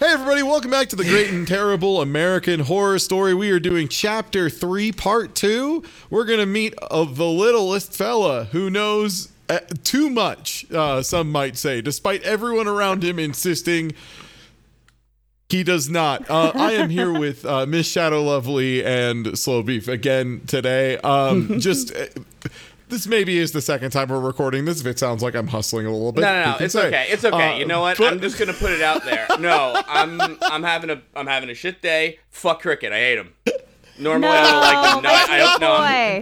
Hey, everybody, welcome back to the Great and Terrible American Horror Story. We are doing Chapter 3, Part 2. We're going to meet uh, the littlest fella who knows uh, too much, uh, some might say, despite everyone around him insisting he does not. Uh, I am here with uh, Miss Shadow Lovely and Slow Beef again today. Um, just. This maybe is the second time we're recording this. If it sounds like I'm hustling a little bit, No, no, no. It's say. okay. It's okay. Uh, you know what? but- I'm just gonna put it out there. No, I'm I'm having a I'm having a shit day. Fuck cricket. I hate him. Normally I don't like him. No, I, I hope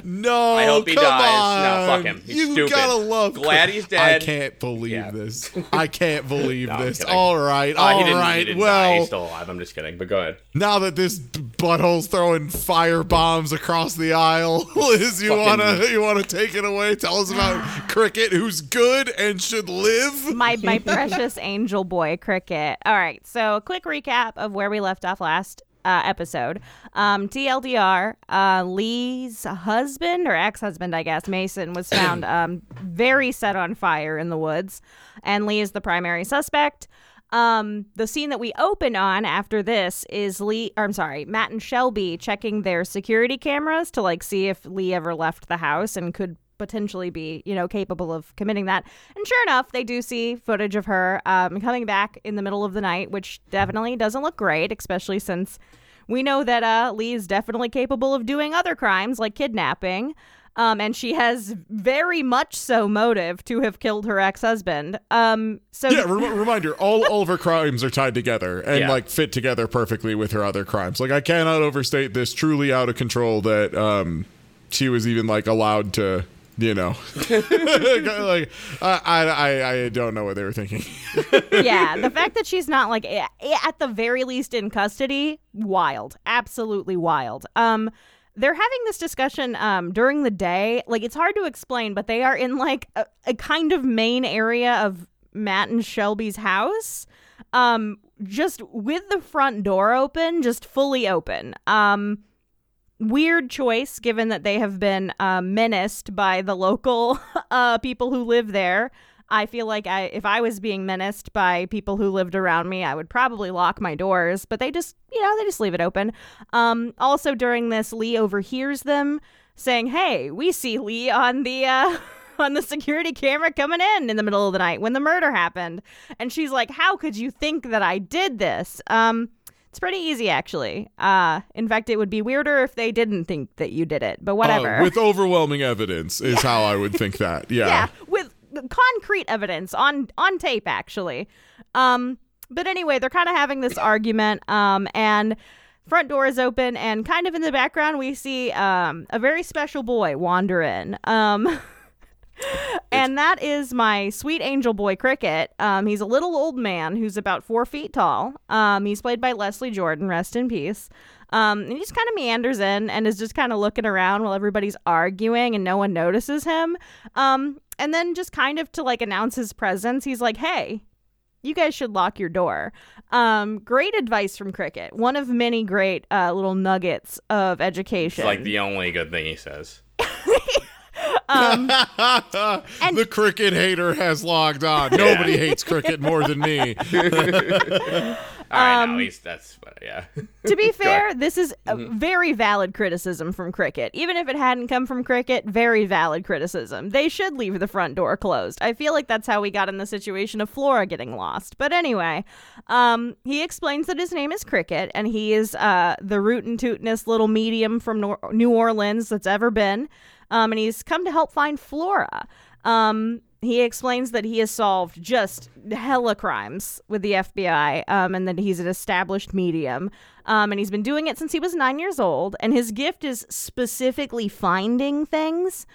no. No, I hope he come dies. No, fuck him. He's you stupid. gotta love. Glad he's dead. I can't believe Yeah. this. I can't believe No, this. kidding. All right, Uh, all he didn't, right. He didn't die. well, He's still alive. I'm just kidding. But go ahead. now that this butthole's throwing fire bombs across the aisle, Liz, you Fucking- wanna you wanna take it away? Tell us about Cricket, who's good and should live. my my precious angel boy cricket. All right, so a quick recap of where we left off last uh, episode. Um, TLDR, uh, Lee's husband or ex-husband, I guess, Mason was found um, very set on fire in the woods, and Lee is the primary suspect. Um, the scene that we open on after this is Lee, or I'm sorry, Matt and Shelby checking their security cameras to like see if Lee ever left the house and could potentially be, you know, capable of committing that. And sure enough, they do see footage of her um, coming back in the middle of the night, which definitely doesn't look great, especially since we know that uh, Lee is definitely capable of doing other crimes like kidnapping. Um, and she has very much so motive to have killed her ex-husband. Um, so Yeah, rem- reminder: all all of her crimes are tied together and Yeah. like fit together perfectly with her other crimes. Like I cannot overstate this truly out of control that um she was even like allowed to. You know, like I, I I don't know what they were thinking. yeah, the fact that she's not like at the very least in custody, wild, absolutely wild. Um, they're having this discussion um during the day. Like it's hard to explain, but they are in like a, a kind of main area of Matt and Shelby's house. Um, just with the front door open, just fully open. Um, weird choice given that they have been uh, menaced by the local uh, people who live there. I feel like I, if I was being menaced by people who lived around me, I would probably lock my doors. But they just, you know, they just leave it open. Um, also, during this, Lee overhears them saying, "Hey, we see Lee on the." Uh, On the security camera coming in in the middle of the night when the murder happened. And she's like, How could you think that I did this? Um, it's pretty easy, actually. Uh, in fact, it would be weirder if they didn't think that you did it, but whatever. Uh, with overwhelming evidence is how I would think that. Yeah. yeah, with concrete evidence on on tape, actually. Um, but anyway, they're kind of having this argument, um, and front door is open, and kind of in the background, we see um, a very special boy wander in. Um, and that is my sweet angel boy cricket um, he's a little old man who's about four feet tall um, he's played by leslie jordan rest in peace um, and he just kind of meanders in and is just kind of looking around while everybody's arguing and no one notices him um, and then just kind of to like announce his presence he's like hey you guys should lock your door. Um, great advice from Cricket. One of many great uh, little nuggets of education. It's like the only good thing he says. um, the cricket hater has logged on. Nobody hates cricket more than me. All right, Um, no, he's that's yeah. to be fair, this is a very valid criticism from Cricket. Even if it hadn't come from Cricket, very valid criticism. They should leave the front door closed. I feel like that's how we got in the situation of Flora getting lost. But anyway, um, he explains that his name is Cricket and he is uh, the root and tootinest little medium from Nor- New Orleans that's ever been. Um, and he's come to help find Flora. Um, he explains that he has solved just hella crimes with the FBI um, and that he's an established medium. Um, and he's been doing it since he was nine years old. And his gift is specifically finding things.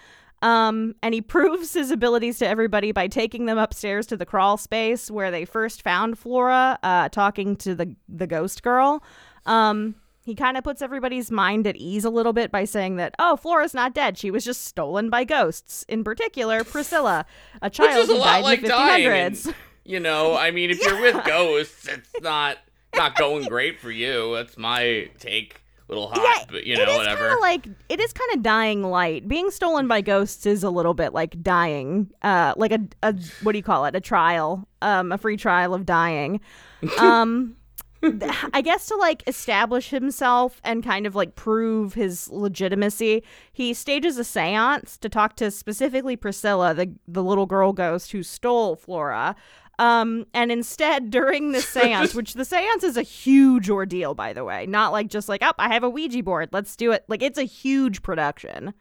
Um, and he proves his abilities to everybody by taking them upstairs to the crawl space where they first found Flora, uh, talking to the the ghost girl. Um, he kind of puts everybody's mind at ease a little bit by saying that, oh, Flora's not dead. She was just stolen by ghosts. In particular, Priscilla, a child Which is a who lot died like in the dying. 1500s. and, you know, I mean, if you're with ghosts, it's not not going great for you. That's my take. Little hot, yeah, but you know, is whatever. Like it is kind of dying light. Being stolen by ghosts is a little bit like dying, uh, like a, a what do you call it? A trial, um, a free trial of dying. Um, I guess to like establish himself and kind of like prove his legitimacy, he stages a séance to talk to specifically Priscilla, the the little girl ghost who stole Flora. Um, and instead, during the seance, which the seance is a huge ordeal, by the way, not like just like, oh, I have a Ouija board, let's do it. Like, it's a huge production.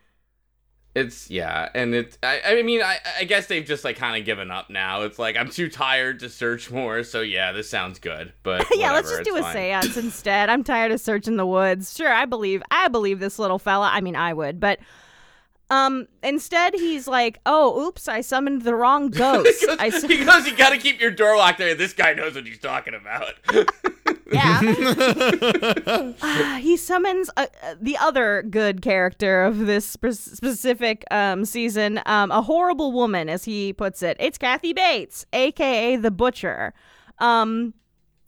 It's yeah, and it's I, I mean I I guess they've just like kind of given up now. It's like I'm too tired to search more, so yeah, this sounds good. But yeah, let's just do a fine. seance instead. I'm tired of searching the woods. Sure, I believe I believe this little fella. I mean, I would, but um, instead he's like, "Oh, oops, I summoned the wrong ghost." He I goes, he goes, you gotta keep your door locked there. This guy knows what he's talking about. yeah. Ah, he summons uh, uh, the other good character of this spe- specific um, season, um, a horrible woman, as he puts it. It's Kathy Bates, aka the Butcher. Um,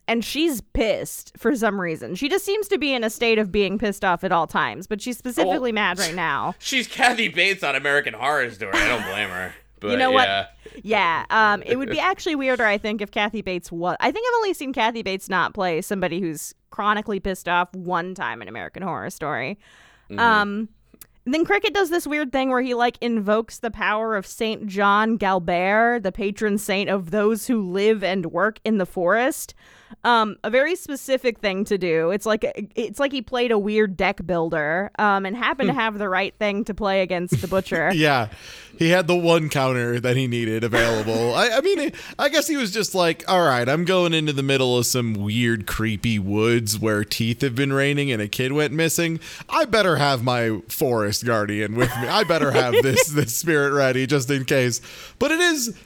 and she's pissed for some reason. She just seems to be in a state of being pissed off at all times, but she's specifically mad right now. She's Kathy Bates on American Horror Story. I don't blame her. But You know what? yeah. Yeah, um, it would be actually weirder, I think, if Kathy Bates was. I think I've only seen Kathy Bates not play somebody who's chronically pissed off one time in American Horror Story. Um, and then Cricket does this weird thing where he like invokes the power of Saint John Gualbert, the patron saint of those who live and work in the forest. Um, a very specific thing to do. It's like it's like he played a weird deck builder, um, and happened to have the right thing to play against the butcher. Yeah, he had the one counter that he needed available. I, I mean, I guess he was just like, all right, I'm going into the middle of some weird, creepy woods where teeth have been raining and a kid went missing. I better have my forest guardian with me. I better have this this spirit ready just in case. But it is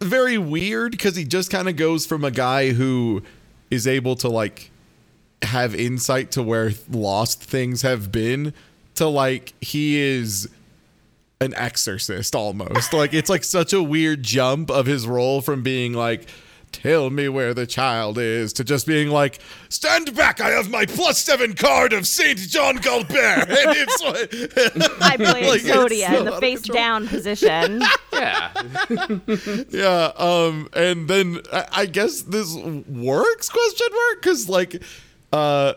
very weird because he just kind of goes from a guy who is able to like have insight to where lost things have been to like he is an exorcist almost. like it's like such a weird jump of his role from being like tell me where the child is to just being like stand back I have my plus 7 card of Saint John Gualbert and it's like I play Like, it's Zodia so in the face down position. Yeah. yeah um and then I, I guess this works question mark because like uh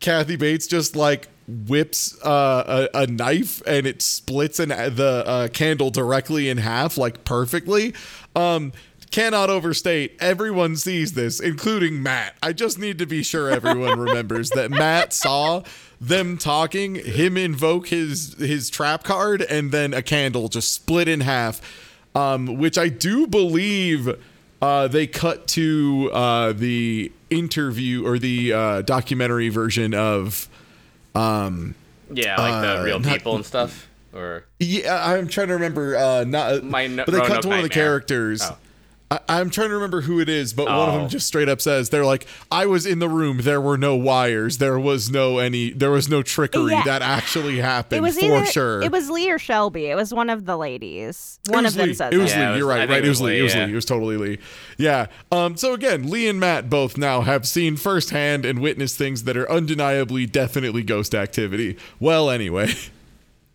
kathy bates just like whips uh, a, a knife and it splits an, the uh, candle directly in half like perfectly um cannot overstate everyone sees this including matt i just need to be sure everyone remembers that matt saw them talking him invoke his his trap card and then a candle just split in half um, which I do believe uh, they cut to uh, the interview or the uh, documentary version of. Um, Yeah, like the Uh, real not- people and stuff. Or yeah, I'm trying to remember. Uh, not, My no- but they cut to one of the characters. Oh. I, I'm trying to remember who it is, but one of Oh. them just straight up says they're like, "I was in the room. There were no wires. There was no any. There was no trickery Yeah. that actually happened It was for either sure." it was Lee or Shelby. It was one of the ladies. One was of them Lee. says it was it. Lee. it was- You're right. Right. it It was was Lee. Lee, It was yeah. Lee. It was totally Lee. Yeah. Um. So again, Lee and Matt both now have seen firsthand and witnessed things that are undeniably, definitely ghost activity. Well, anyway.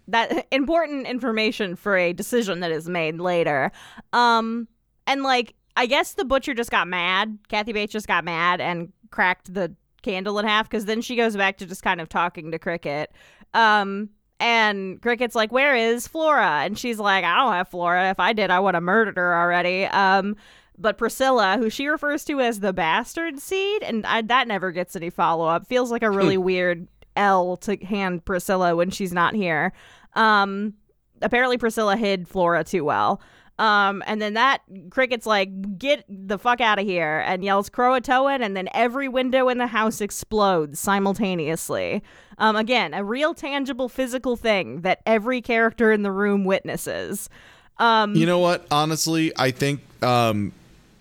that important information for a decision that is made later. Um, and like, I guess the butcher just got mad. Kathy Bates just got mad and cracked the candle in half because then she goes back to just kind of talking to Cricket. Um, and Cricket's like, "Where is Flora?" And she's like, "I don't have Flora. If I did, I would have murdered her already." Um, but Priscilla, who she refers to as the bastard seed, and I, that never gets any follow up, feels like a really weird L to hand Priscilla when she's not here. Um, apparently Priscilla hid Flora too well. Um, and then that Cricket's like, get the fuck out of here, and yells Croatoan, and then every window in the house explodes simultaneously. Um, again, a real tangible physical thing that every character in the room witnesses. Um, You know what? Honestly, I think um,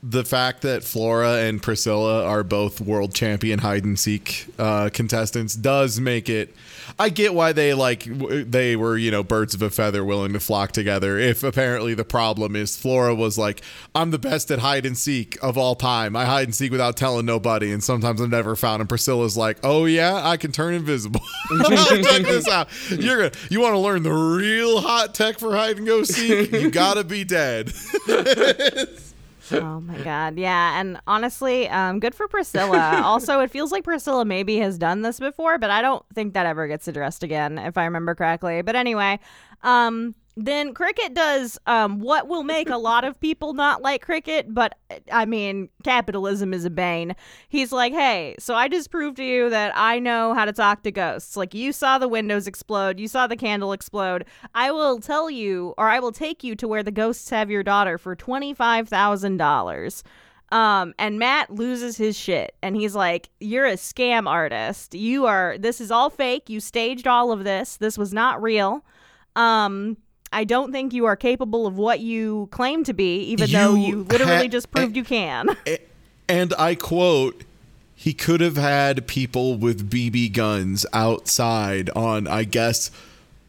the fact that Flora and Priscilla are both world champion hide and seek uh, contestants does make it. I get why they like w- they were you know birds of a feather willing to flock together. If apparently the problem is Flora was like I'm the best at hide and seek of all time. I hide and seek without telling nobody, and sometimes I'm never found. And Priscilla's like, oh yeah, I can turn invisible. Check this out. You're gonna you want to learn the real hot tech for hide and go seek? You gotta be dead. oh my god, yeah. And honestly, um, good for Priscilla. also, it feels like Priscilla maybe has done this before, but I don't think that ever gets addressed again, if I remember correctly. But anyway, um, then Cricket does um, what will make a lot of people not like Cricket, but I mean, capitalism is a bane. He's like, hey, so I just proved to you that I know how to talk to ghosts. Like, you saw the windows explode, you saw the candle explode. I will tell you, or I will take you to where the ghosts have your daughter for $25,000. Um, and Matt loses his shit and he's like, You're a scam artist. You are, this is all fake. You staged all of this. This was not real. Um, I don't think you are capable of what you claim to be, even You though you literally ha- just proved you can. And I quote, he could have had people with BB guns outside on, I guess,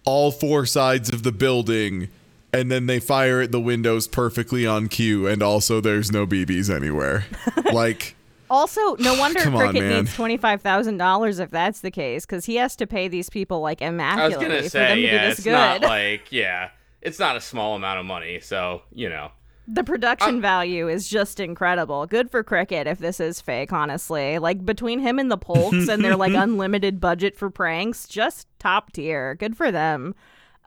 all four sides of the building, and then they fire at the windows perfectly on cue, and also there's no BBs anywhere. like, also, no wonder Come on, Cricket man. needs twenty five thousand dollars if that's the case, because he has to pay these people like I was immaculately gonna for them say, to yeah, do this it's good. not like, yeah, it's not a small amount of money. So you know, the production value is just incredible. Good for Cricket if this is fake, honestly. Like between him and the Polks and their like unlimited budget for pranks, just top tier. Good for them.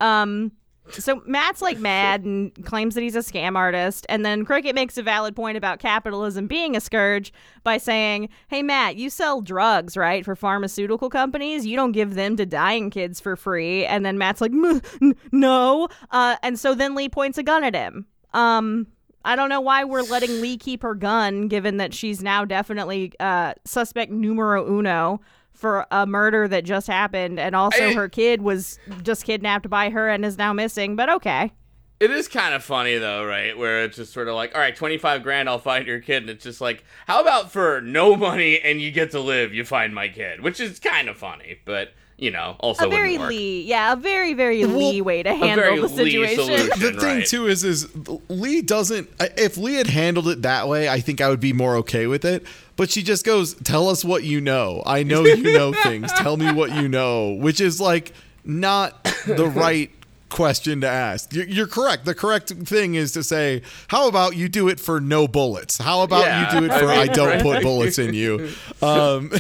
Um so Matt's like mad and claims that he's a scam artist, and then Cricket makes a valid point about capitalism being a scourge by saying, "Hey Matt, you sell drugs, right, for pharmaceutical companies? You don't give them to dying kids for free." And then Matt's like, "Mm, "No," uh, and so then Lee points a gun at him. Um, I don't know why we're letting Lee keep her gun, given that she's now definitely uh, suspect numero uno for a murder that just happened, and also I- her kid was just kidnapped by her and is now missing. But okay, it is kind of funny though, right? Where it's just sort of like, all right, twenty five grand, I'll find your kid, and it's just like, how about for no money and you get to live, you find my kid, which is kind of funny, but you know, also a very work. Lee, yeah, a very very Lee way to handle very the Lee situation. solution. the thing right. too is is Lee doesn't if Lee had handled it that way I think I would be more okay with it but she just goes tell us what you know I know you know things tell me what you know which is like not the right question to ask you're, you're correct the correct thing is to say how about you do it for no bullets how about Yeah, you do it for I, mean, don't right. put bullets in you um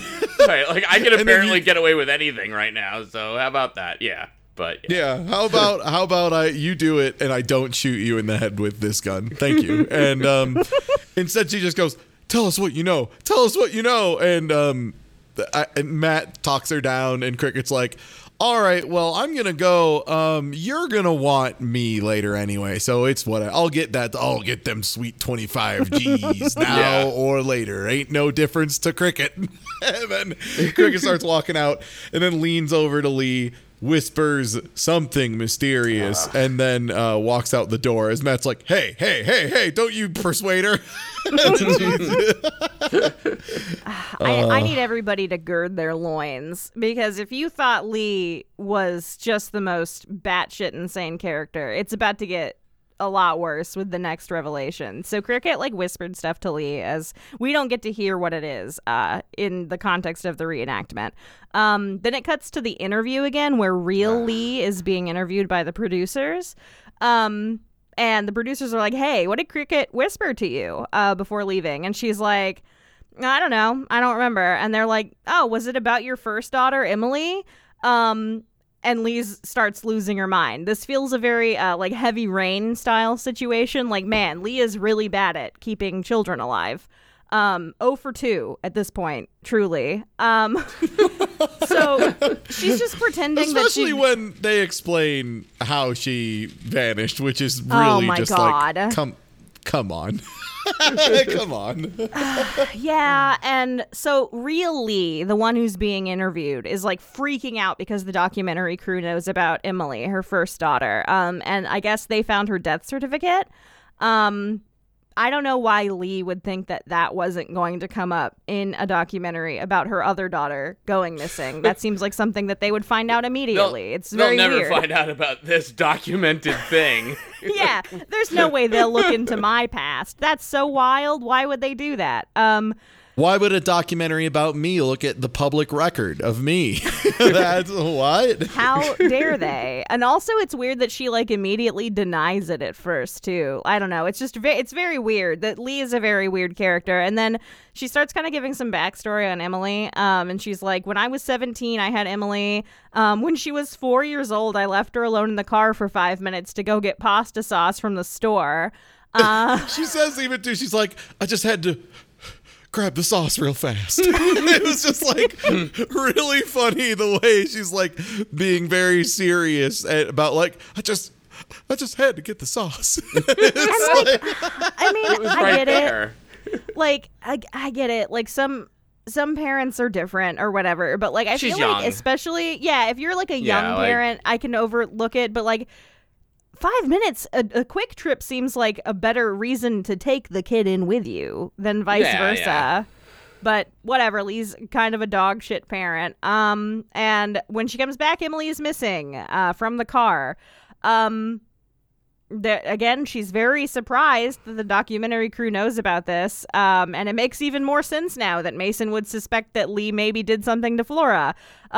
right? Like I can apparently you- get away with anything right now, so how about that? Yeah, but yeah. Yeah. How about how about I you do it and I don't shoot you in the head with this gun? Thank you. And um, instead she just goes, "Tell us what you know. Tell us what you know." And um, I, and Matt talks her down, and Cricket's like. All right, well, I'm gonna go. Um, you're gonna want me later anyway, so it's what I'll get that. I'll get them sweet 25 G's now Yeah. or later. Ain't no difference to Cricket. and then Cricket starts walking out, and then leans over to Lee, whispers something mysterious, and then uh, walks out the door. As Matt's like, "Hey, hey, hey, hey! Don't you persuade her." I, I need everybody to gird their loins because if you thought Lee was just the most batshit insane character, it's about to get a lot worse with the next revelation. So Cricket like whispered stuff to Lee as we don't get to hear what it is uh, in the context of the reenactment. Um, then it cuts to the interview again where real Lee is being interviewed by the producers. Um, and the producers are like, "Hey, what did Cricket whisper to you uh, before leaving?" And she's like, I don't know. I don't remember. And they're like, "Oh, was it about your first daughter, Emily?" Um, and Lee starts losing her mind. This feels a very uh, like heavy rain style situation. Like, man, Lee is really bad at keeping children alive. Um, 0 for 2 at this point, truly. Um, so she's just pretending that Especially she. when they explain how she vanished, which is really Oh my just God. like, come, come on, come on. Yeah, and so really the one who's being interviewed, is like freaking out because the documentary crew knows about Emily, her first daughter. Um, and I guess they found her death certificate. Um, I don't know why Lee would think that that wasn't going to come up in a documentary about her other daughter going missing. that seems like something that they would find out They'll, immediately. it's they'll never weird. find out about this documented thing. yeah, there's no way they'll look into my past. That's so wild. Why would they do that? Um, Why would a documentary about me look at the public record of me? That's what? How dare they? And also, it's weird that she like immediately denies it at first too. I don't know. It's just ve- it's very weird that Lee is a very weird character. And then she starts kind of giving some backstory on Emily. Um, and she's like, when I was 17, I had Emily. Um, when she was four years old, I left her alone in the car for five minutes to go get pasta sauce from the store. Uh, She says even too, she's like, I just had to grab the sauce real fast. it was just like really funny the way she's like being very serious and about like, I just I just had to get the sauce. It's like- I mean, It was I right get it. like I, I get it like some some parents are different or whatever but like i She's feel like especially yeah if you're like a Yeah, young like- parent i can overlook it but like five minutes a, a quick trip seems like a better reason to take the kid in with you than vice Yeah, versa. Yeah. but whatever lee's kind of a dog shit parent. Um and when she comes back emily is missing uh from the car. Um that again she's very surprised that the documentary crew knows about this um, and it makes even more sense now that mason would suspect that lee maybe did something to flora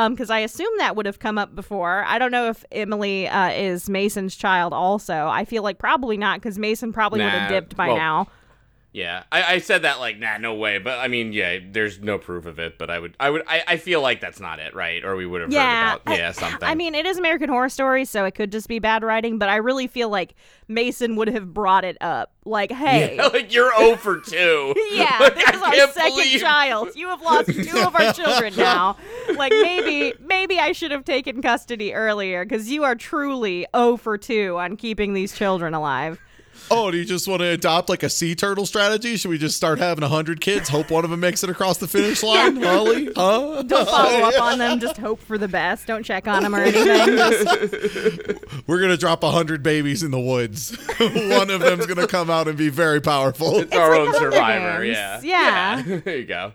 because i assume that would have come up before. I don't know if emily uh, is mason's child also. I feel like probably not because mason probably would have dipped by well, now Yeah, I, I said that like, nah, no way. But I mean, yeah, there's no proof of it. But I would, I would, I, I feel like that's not it, right? Or we would have yeah, heard about, yeah, something. I mean, it is American Horror Story, so it could just be bad writing. But I really feel like Mason would have brought it up, like, "Hey, yeah, like you're 0 for two. Yeah, Like, this is our second believe- child. You have lost two of our children now. Like maybe, maybe I should have taken custody earlier because you are truly 0 for 2 on keeping these children alive. Oh, do you just want to adopt like a sea turtle strategy? Should we just start having hundred kids? Hope one of them makes it across the finish line, Holly? Huh? Don't follow up on them. Just hope for the best. Don't check on them or anything. Just- We're gonna drop hundred babies in the woods. One of them's gonna come out and be very powerful. It's our like own survivor. Yeah. Yeah. Yeah. there you go.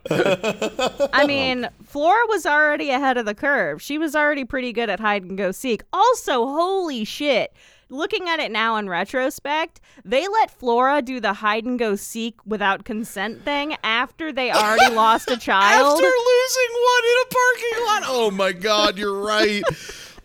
I mean, Flora was already ahead of the curve. She was already pretty good at hide and go seek. Also, holy shit. Looking at it now in retrospect, they let Flora do the hide and go seek without consent thing after they already lost a child. After losing one in a parking lot. Oh my god, you're right.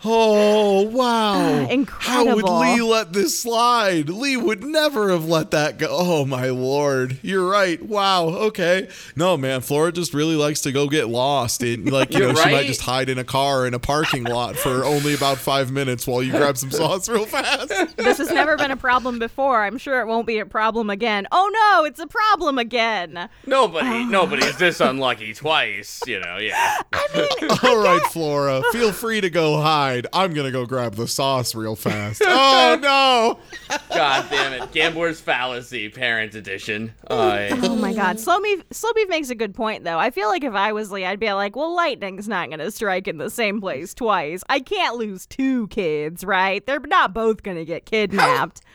Oh wow! How would Lee let this slide? Lee would never have let that go. Oh my lord, you're right. Wow. Okay. No man, Flora just really likes to go get lost, and like you You're know, she might just hide in a car in a parking lot for only about five minutes while you grab some sauce real fast. this has never been a problem before. I'm sure it won't be a problem again. Oh no, it's a problem again. Nobody, nobody's this unlucky twice. You know. Yeah. I mean, All right, Flora, feel free to go hide. I'm gonna go grab the sauce real fast. Oh no! God damn it. Gambler's fallacy, parent edition. Uh, Oh my god. Slow me Slow Beef makes a good point though. I feel like if I was Lee, I'd be like, well, lightning's not gonna strike in the same place twice. I can't lose two kids, right? They're not both gonna get kidnapped. How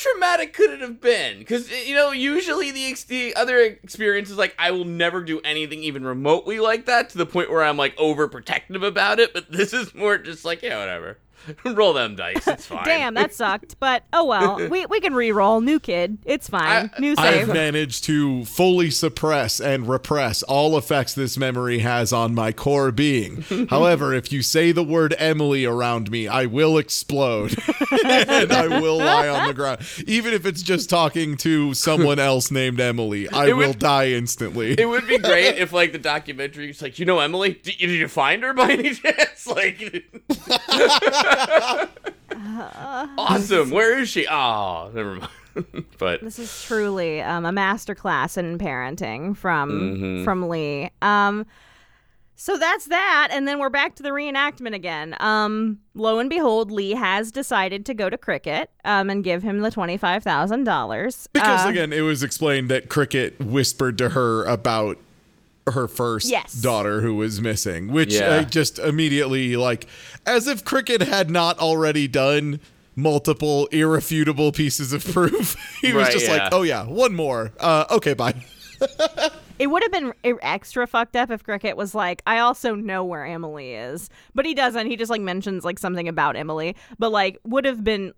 traumatic could it have been? Because you know, usually the ex- the other experience is like I will never do anything even remotely like that to the point where I'm like overprotective about it. But this is more just like yeah, whatever. Roll them dice. It's fine. Damn, that sucked. But oh well. We we can re-roll. New kid. It's fine. I- New I've managed to fully suppress and repress all effects this memory has on my core being. However, if you say the word Emily around me, I will explode and I will lie on the ground. Even if it's just talking to someone else named Emily, I It will would- die instantly. It would be great if like the documentary was like, you know, Emily, did, did you find her by any chance? Like, awesome. Where is she? Oh, never mind. but This is truly um, a masterclass in parenting from Mm-hmm. from Lee. Um, so that's that, and then we're back to the reenactment again. Um, lo and behold, Lee has decided to go to Cricket um, and give him the twenty five thousand dollars. Because again, it was explained that Cricket whispered to her about her first Yes. daughter who was missing, which Yeah. uh, just immediately like as if Cricket had not already done multiple irrefutable pieces of proof. he was just yeah. like, "Oh yeah, one more. Uh, okay, bye." It would have been extra fucked up if Cricket was like, I also know where Emily is. But he doesn't. He just like mentions like something about Emily. But like would have been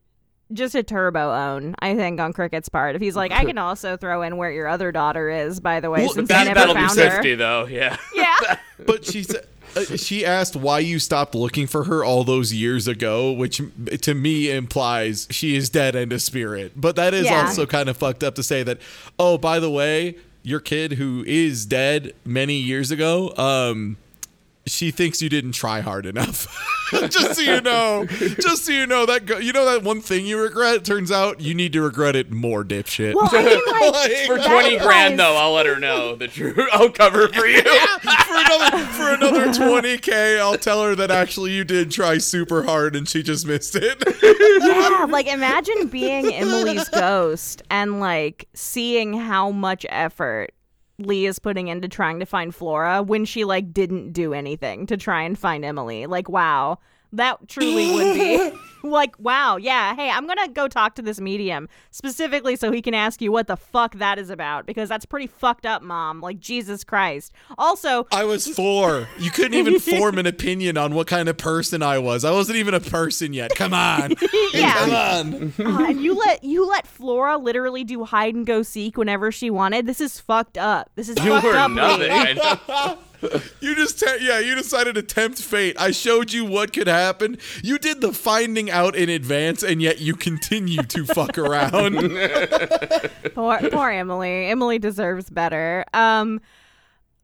just a turbo own, I think, on Cricket's part. If he's like, I can also throw in where your other daughter is, by the way, Well, since that- I never That'll be found her. fifty though. Yeah. Yeah. But she said. Uh, she asked why you stopped looking for her all those years ago, which to me implies she is dead and a spirit. But that is Yeah. also kind of fucked up to say that, oh, by the way, your kid who is dead many years ago, um, she thinks you didn't try hard enough. just so you know, just so you know that go- you know that one thing you regret. Turns out you need to regret it more, dipshit. Well, I mean, like, For twenty grand though, I'll let her know the truth. I'll cover for you. for another for another 20k i'll tell her that actually you did try super hard and she just missed it yeah, like imagine being Emily's ghost and like seeing how much effort Lee is putting into trying to find Flora when she like didn't do anything to try and find Emily. Like, wow. That truly would be like, wow, yeah. Hey, I'm gonna go talk to this medium specifically so he can ask you what the fuck that is about because that's pretty fucked up, mom. Like, Jesus Christ. Also, i was four you couldn't even form an opinion on what kind of person i was i wasn't even a person yet come on yeah. come on Uh, and you let you let Flora literally do hide and go seek whenever she wanted. This is fucked up. This is You fucked were up. nothing. Lee. I know. you just te- yeah you decided to tempt fate i showed you what could happen you did the finding out in advance and yet you continue to fuck around Poor, poor Emily. Emily deserves better. Um,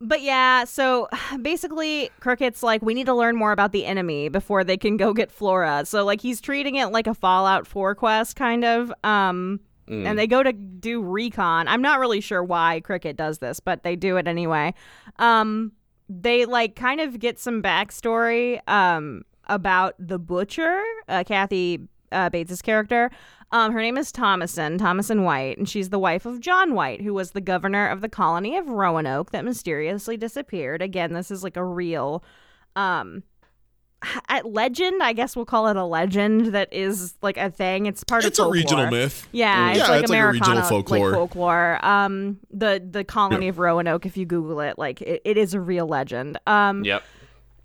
but yeah, so basically, Cricket's like, we need to learn more about the enemy before they can go get Flora. So like, he's treating it like a Fallout 4 quest, kind of. Um, and they go to do recon. I'm not really sure why Cricket does this, but they do it anyway. Um, they like kind of get some backstory um, about the butcher, uh, Kathy uh, Bates' character. Um, her name is Thomasin, Thomasin White, and she's the wife of John White, who was the governor of the colony of Roanoke that mysteriously disappeared. Again, this is like a real um at legend, I guess we'll call it a legend that is like a thing. It's part it's of a regional myth Yeah, it's Yeah, like it's like a regional folklore. like folklore. Um, the the colony of Roanoke, if you Google it, like it, it is a real legend. Um, Yep.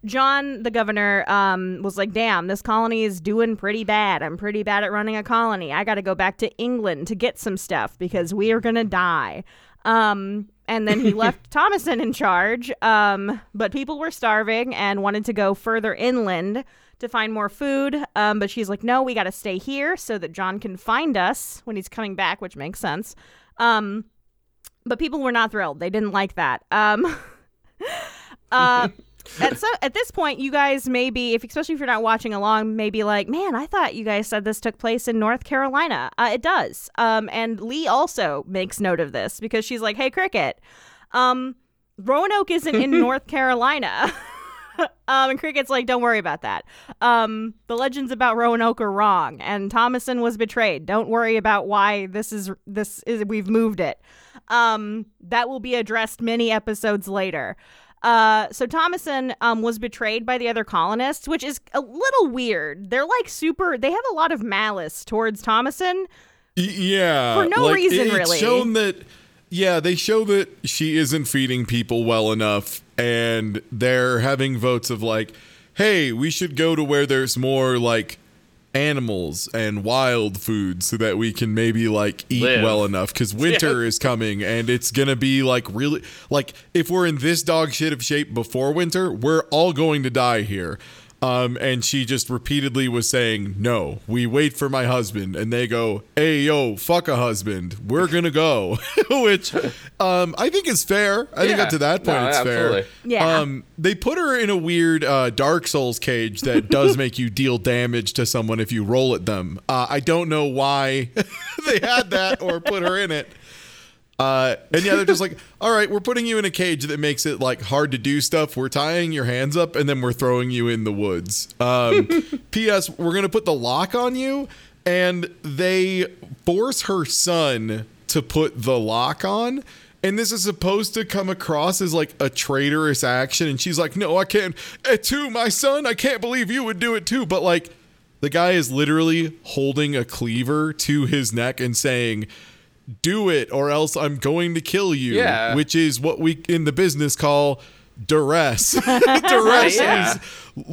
John, the governor, um, was like, "Damn, this colony is doing pretty bad. I'm pretty bad at running a colony. I got to go back to England to get some stuff because we are gonna die." Um, and then he left Thomasin in charge. Um, but people were starving and wanted to go further inland to find more food. Um, but she's like, "No, we got to stay here so that John can find us when he's coming back," which makes sense. Um, but people were not thrilled. They didn't like that. Um, uh, at so at this point, you guys may be, if especially if you're not watching along, maybe like, man, I thought you guys said this took place in North Carolina. Uh, it does. Um, and Lee also makes note of this because she's like, hey, Cricket, um, Roanoke isn't in North Carolina. um, and Cricket's like, don't worry about that. Um, the legends about Roanoke are wrong, and Thomasin was betrayed. Don't worry about why this is this is we've moved it. Um, that will be addressed many episodes later. Uh, so Thomasin um, was betrayed by the other colonists, which is a little weird. They're like super. They have a lot of malice towards Thomasin. Yeah. For no like, reason, it- it's really. shown that yeah, they show that she isn't feeding people well enough and they're having votes of like, hey, we should go to where there's more like animals and wild food so that we can maybe like eat Live. well enough cuz winter is coming and it's to be like really like if we're in this dog shit of shape before winter, we're all going to die here. Um, and she just repeatedly was saying, No, we wait for my husband. And they go, Hey, yo, fuck a husband. We're going to go. Which um, I think is fair. I think up to that point, No, it's absolutely. fair. Yeah. Um, they put her in a weird uh, Dark Souls cage that does make you deal damage to someone if you roll at them. Uh, I don't know why they had that or put her in it. Uh, and yeah, they're just like, all right, we're putting you in a cage that makes it like hard to do stuff. We're tying your hands up and then we're throwing you in the woods. Um, P.S. We're gonna put the lock on you, and they force her son to put the lock on. And this is supposed to come across as like a traitorous action. And she's like, no, I can't. Eh, too, my son, I can't believe you would do it too. But like, the guy is literally holding a cleaver to his neck and saying, do it or else I'm going to kill you. Yeah. Which is what we in the business call duress. duress Yeah. is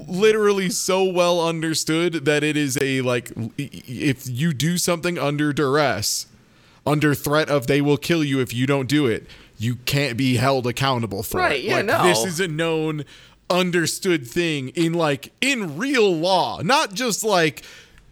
literally so well understood that it is a like if you do something under duress, under threat of they will kill you if you don't do it, you can't be held accountable for Right, it. yeah, like no. this is a known understood thing in like in real law, not just like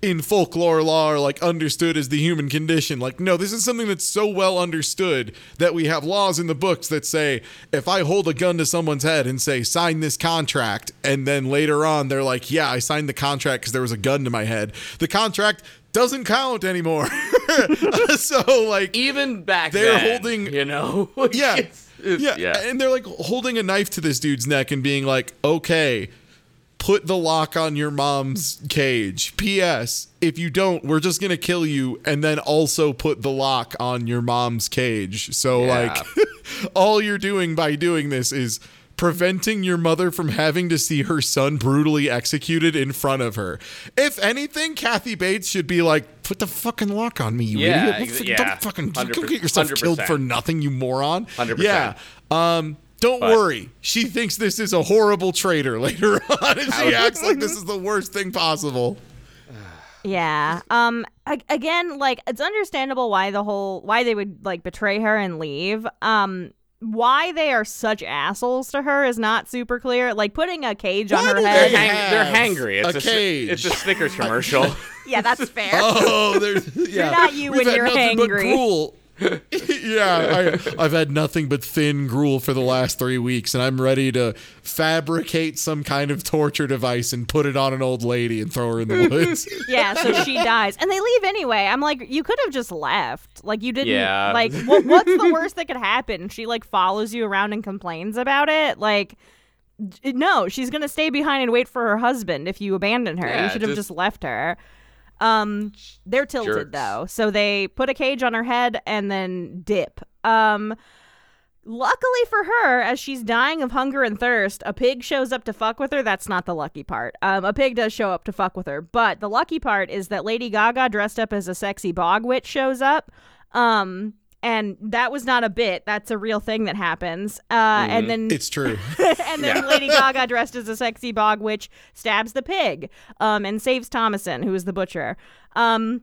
in folklore law are like understood as the human condition. Like, no, this is something that's so well understood that we have laws in the books that say if I hold a gun to someone's head and say, sign this contract, and then later on they're like, yeah, I signed the contract because there was a gun to my head, the contract doesn't count anymore. so, like, Even back then, They're then, holding- you know, yeah. It's- it's- yeah. yeah. And they're like holding a knife to this dude's neck and being like, okay, put the lock on your mom's cage. P.S. If you don't, we're just going to kill you and then also put the lock on your mom's cage. So, Yeah. like, all you're doing by doing this is preventing your mother from having to see her son brutally executed in front of her. If anything, Kathy Bates should be like, put the fucking lock on me, you Yeah, idiot. Don't yeah. fucking don't get yourself killed 100%. for nothing, you moron. 100%. Yeah. Um, don't But- worry. She thinks this is a horrible traitor later on, and she acts like this is the worst thing possible. Yeah. Um. again, like it's understandable why the whole why they would like betray her and leave. Um. Why they are such assholes to her is not super clear. Like putting a cage on her head. they They're, hang- they're hangry. It's a a, cage. It's a Snickers commercial. yeah, that's fair. Oh, there's yeah. not you We've when had you're nothing but hangry. Gruel. yeah, I, I've had nothing but thin gruel for the last three weeks, and I'm ready to fabricate some kind of torture device and put it on an old lady and throw her in the woods. yeah, so she dies, and they leave anyway. I'm like, you could have just left. Like you didn't. Yeah. Like, what, what's the worst that could happen? She like follows you around and complains about it. Like, d- no, she's gonna stay behind and wait for her husband. If you abandon her, you should have just- just left her. Um, they're tilted Jerks. though, so they put a cage on her head and then dip. Um. Luckily for her, as she's dying of hunger and thirst, a pig shows up to fuck with her. That's not the lucky part. Um, a pig does show up to fuck with her, but the lucky part is that Lady Gaga, dressed up as a sexy bog witch, shows up. Um, and that was not a bit. That's a real thing that happens. Uh, and then it's true. and then Lady Gaga, dressed as a sexy bog witch, stabs the pig um, and saves Thomasin, who is the butcher. Um,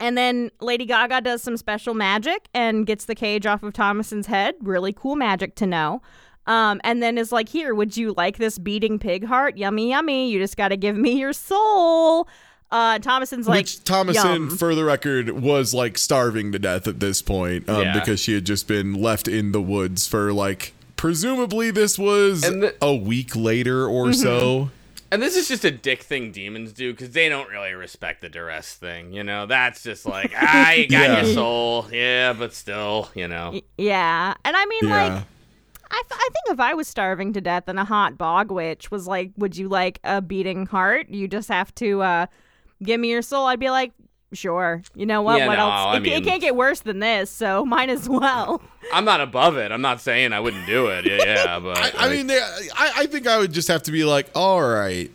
and then Lady Gaga does some special magic and gets the cage off of Thomasin's head. Really cool magic to know. Um, and then is like, Here, would you like this beating pig heart? Yummy, yummy. You just got to give me your soul. Uh, Thomasin's like, Which Thomasin, "Yum." for the record, was like starving to death at this point um, Yeah. because she had just been left in the woods for like presumably this was And the- a week later or Mm-hmm. so. And this is just a dick thing demons do because they don't really respect the duress thing. You know, that's just like, ah, you got Yeah. your soul. Yeah, but still, you know. Y- Yeah. And I mean, like, Yeah. I, th- I think if I was starving to death and a hot bog witch was like, would you like a beating heart? You just have to uh, give me your soul. I'd be like, sure. You know what? Yeah, what no, else? I it, ca- it can't get worse than this, so might as well. I'm not above it. I'm not saying I wouldn't do it. Yeah, yeah but I, I mean, they, I, I think I would just have to be like, all right,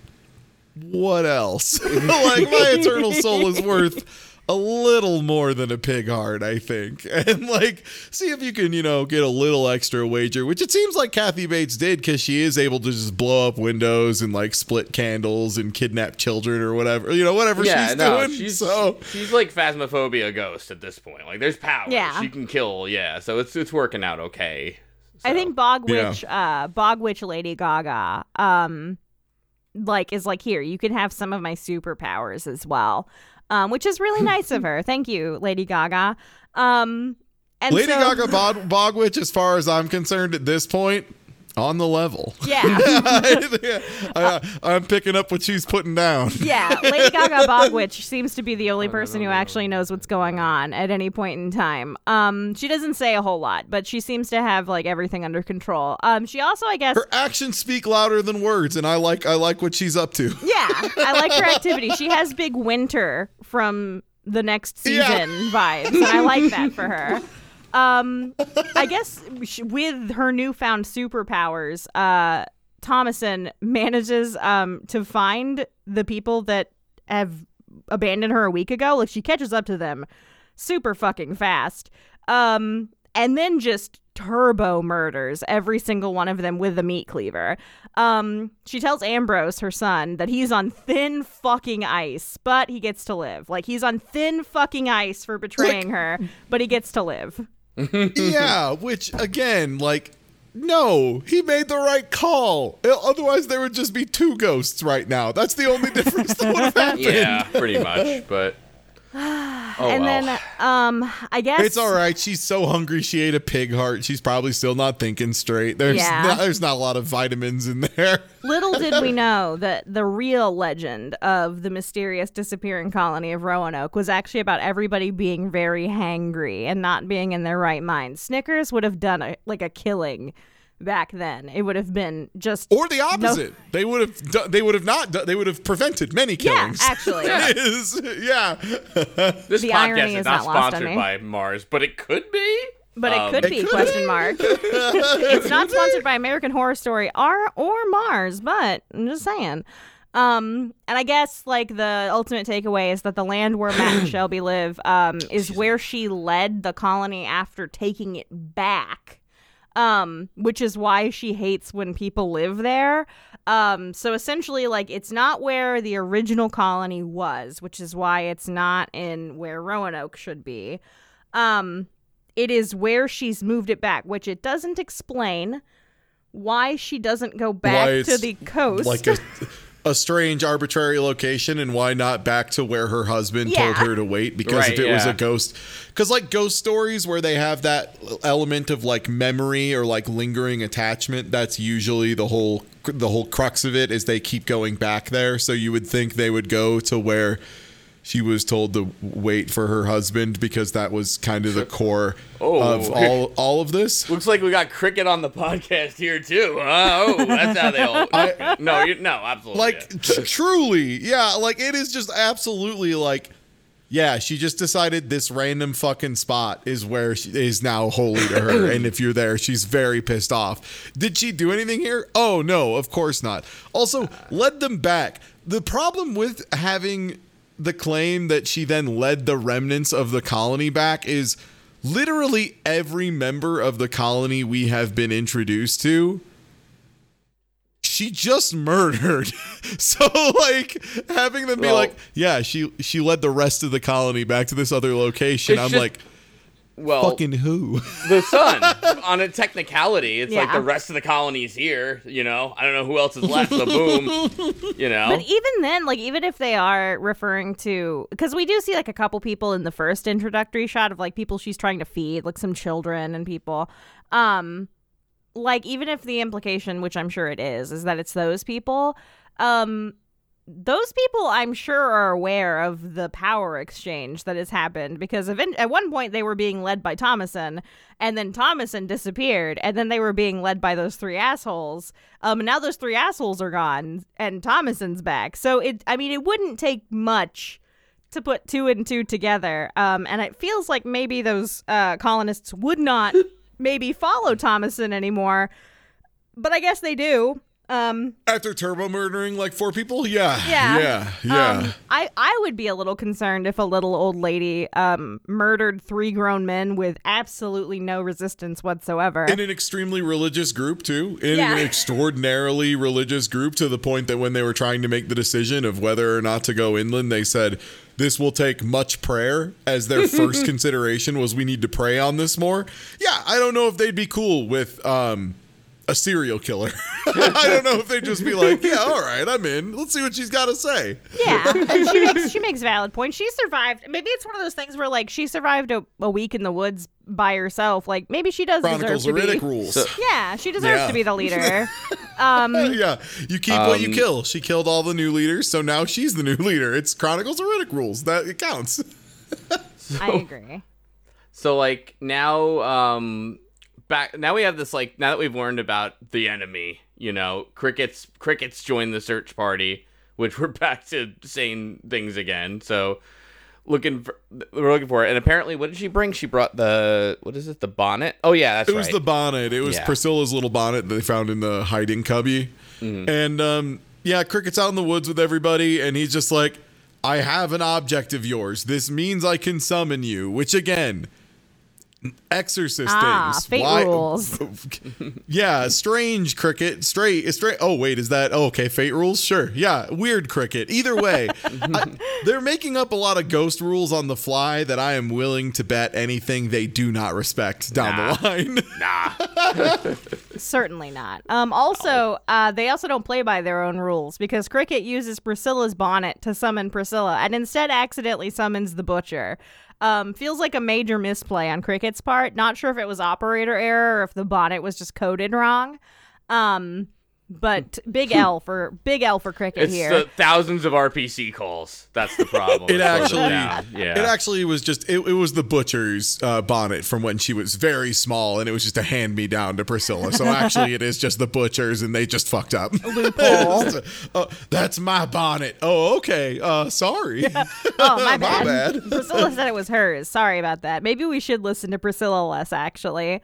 what else? like, my eternal soul is worth a little more than a pig heart, I think. And, like, see if you can, you know, get a little extra wager, which it seems like Kathy Bates did because she is able to just blow up windows and, like, split candles and kidnap children or whatever, you know, whatever yeah, she's no, doing. she's so, she's like phasmophobia ghost at this point. Like, there's power. Yeah. she can kill. Yeah, so it's it's working out okay. I think Bog Yeah. Witch, uh, Bog Witch Lady Gaga, um, like is like here. You can have some of my superpowers as well, um, which is really nice of her. Thank you, Lady Gaga. Um, and Lady so- Gaga Bog- Bogwitch, as far as I'm concerned at this point, on the level. Yeah. I, I'm picking up what she's putting down. Yeah, Lady Gaga Bogwitch seems to be the only person who actually knows what's going on at any point in time. Um, she doesn't say a whole lot, but she seems to have like everything under control. Um, she also, I guess, Her actions speak louder than words, and I like I like what she's up to. yeah, I like her activity. She has big winter from the next Yeah. season vibes, and I like that for her. Um, I guess with her newfound superpowers, uh, Thomasin manages um to find the people that have abandoned her a week ago. Like she catches up to them super fucking fast. Um, and then just turbo murders every single one of them with a meat cleaver. Um, she tells Ambrose, her son, that he's on thin fucking ice, but he gets to live. Like he's on thin fucking ice for betraying her, but he gets to live. Mm-hmm. yeah, which again, like, no, he made the right call. Otherwise, there would just be two ghosts right now. That's the only difference that would have happened. Yeah, pretty much. But oh and well. then, um, I guess It's all right. She's so hungry she ate a pig heart. She's probably still not thinking straight. There's Yeah. not, there's not a lot of vitamins in there. Little did we know that the real legend of the mysterious disappearing colony of Roanoke was actually about everybody being very hangry and not being in their right mind. Snickers would have done a, like a killing back then. It would have been just Or the opposite. They would have. do- They would have not. do- They would have prevented many killings. yeah, killings. actually. It is- yeah. this the podcast irony is is not not sponsored by Mars, but it could be. But it Um, could It be could question be. mark. it's not sponsored by American Horror Story or or Mars, but I'm just saying. Um, and I guess like the ultimate takeaway is that the land where Matt and Shelby live um, is where she led the colony after taking it back. Um, which is why she hates when people live there. Um, so essentially, like it's not where the original colony was, which is why it's not in where Roanoke should be. Um, it is where she's moved it back, which it doesn't explain why she doesn't go back to the coast. Like a, a strange, arbitrary location, and why not back to where her husband Yeah. told her to wait? Because Right, if it was a ghost, because like ghost stories where they have that element of like memory or like lingering attachment, that's usually the whole the whole crux of it. Is they keep going back there, so you would think they would go to where. She was told to wait for her husband because that was kind of the core Oh. of all all of this. Looks like we got cricket on the podcast here too. oh, that's how they all. no, you, no, absolutely. like yeah. tr- truly yeah like it is just absolutely like yeah she just decided this random fucking spot is where she is now holy to her and if you're there she's very pissed off did she do anything here oh no of course not also uh. led them back the problem with having the claim that she then led the remnants of the colony back is literally every member of the colony we have been introduced to she just murdered. so like having them be Well- like, yeah, she she led the rest of the colony back to this other location. I'm just- like, well, fucking who? the sun. on a technicality, it's like Yeah. the rest of the colony's here. You know, I don't know who else is left. So boom. You know. But even then, like even if they are referring to, because we do see like a couple people in the first introductory shot of like people she's trying to feed, like some children and people. Um, like even if the implication, which I'm sure it is, is that it's those people. Um, those people I'm sure are aware of the power exchange that has happened because event- at one point they were being led by Thomasin and then Thomasin disappeared and then they were being led by those three assholes. Um now those three assholes are gone and Thomasin's back. So it I mean it wouldn't take much to put two and two together. Um and it feels like maybe those uh colonists would not maybe follow Thomasin anymore. But I guess they do. Um After turbo murdering like four people? Yeah. yeah. Yeah. Yeah. Um, I, I would be a little concerned if a little old lady um, murdered three grown men with absolutely no resistance whatsoever. in an extremely religious group too in Yeah. an extraordinarily religious group to the point that when they were trying to make the decision of whether or not to go inland they said this will take much prayer as their first consideration was we need to pray on this more yeah i don't know if they'd be cool with um a serial killer i don't know if they'd just be like yeah all right i'm in let's see what she's got to say yeah, and she makes she makes valid points. She survived. Maybe it's one of those things where like she survived a, a week in the woods by herself. Like maybe she does chronicles deserve of to be. riddick rules So- Yeah, she deserves Yeah. to be the leader. um, yeah, you keep what you Um, kill. She killed all the new leaders, so now she's the new leader. It's Chronicles of Riddick rules. That it counts. I agree. So like now, um, back now we have this like now that we've learned about the enemy, you know, crickets crickets join the search party, which we're back to saying things again. So looking for we're looking for it, and apparently, what did she bring? She brought the what is it? The bonnet? Oh yeah, that's It was right. the bonnet. It was Yeah. Priscilla's little bonnet that they found in the hiding cubby. Mm-hmm. And um, yeah, Cricket's out in the woods with everybody, and he's just like, I have an object of yours. This means I can summon you, which again, exorcist Ah, things. fate rules. yeah, strange cricket. Straight, straight. Oh wait, is that oh, okay? Fate rules, sure. Yeah, weird cricket. Either way, I, they're making up a lot of ghost rules on the fly that I am willing to bet anything they do not respect down Nah. the line. Nah. Certainly not. Um, also, uh, they also don't play by their own rules because Cricket uses Priscilla's bonnet to summon Priscilla and instead accidentally summons the butcher. Um, feels like a major misplay on Cricket's part. Not sure if it was operator error or if the bonnet was just coded wrong. Um, but big L for big L for Cricket It's here. the thousands of RPC calls. That's the problem. It actually, yeah. it actually was just it, it was the butcher's uh, bonnet from when she was very small, and it was just a hand me down to Priscilla. So actually, it is just the butcher's, and they just fucked up. Loophole. oh, that's my bonnet. Oh, okay. Uh, sorry. Oh, my My bad. bad. Priscilla said it was hers. Sorry about that. Maybe we should listen to Priscilla less, actually.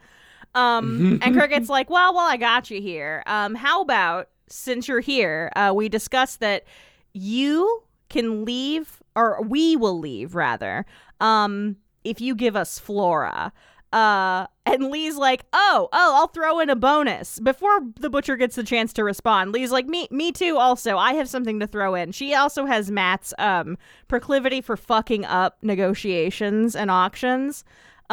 Um, and Cricket's like, well, well, I got you here. Um, how about since you're here, uh, we discussed that you can leave, or we will leave rather, um, if you give us Flora. Uh, and Lee's like, oh, oh, I'll throw in a bonus. Before the butcher gets the chance to respond, Lee's like, me, me too. Also, I have something to throw in. She also has Matt's um proclivity for fucking up negotiations and auctions.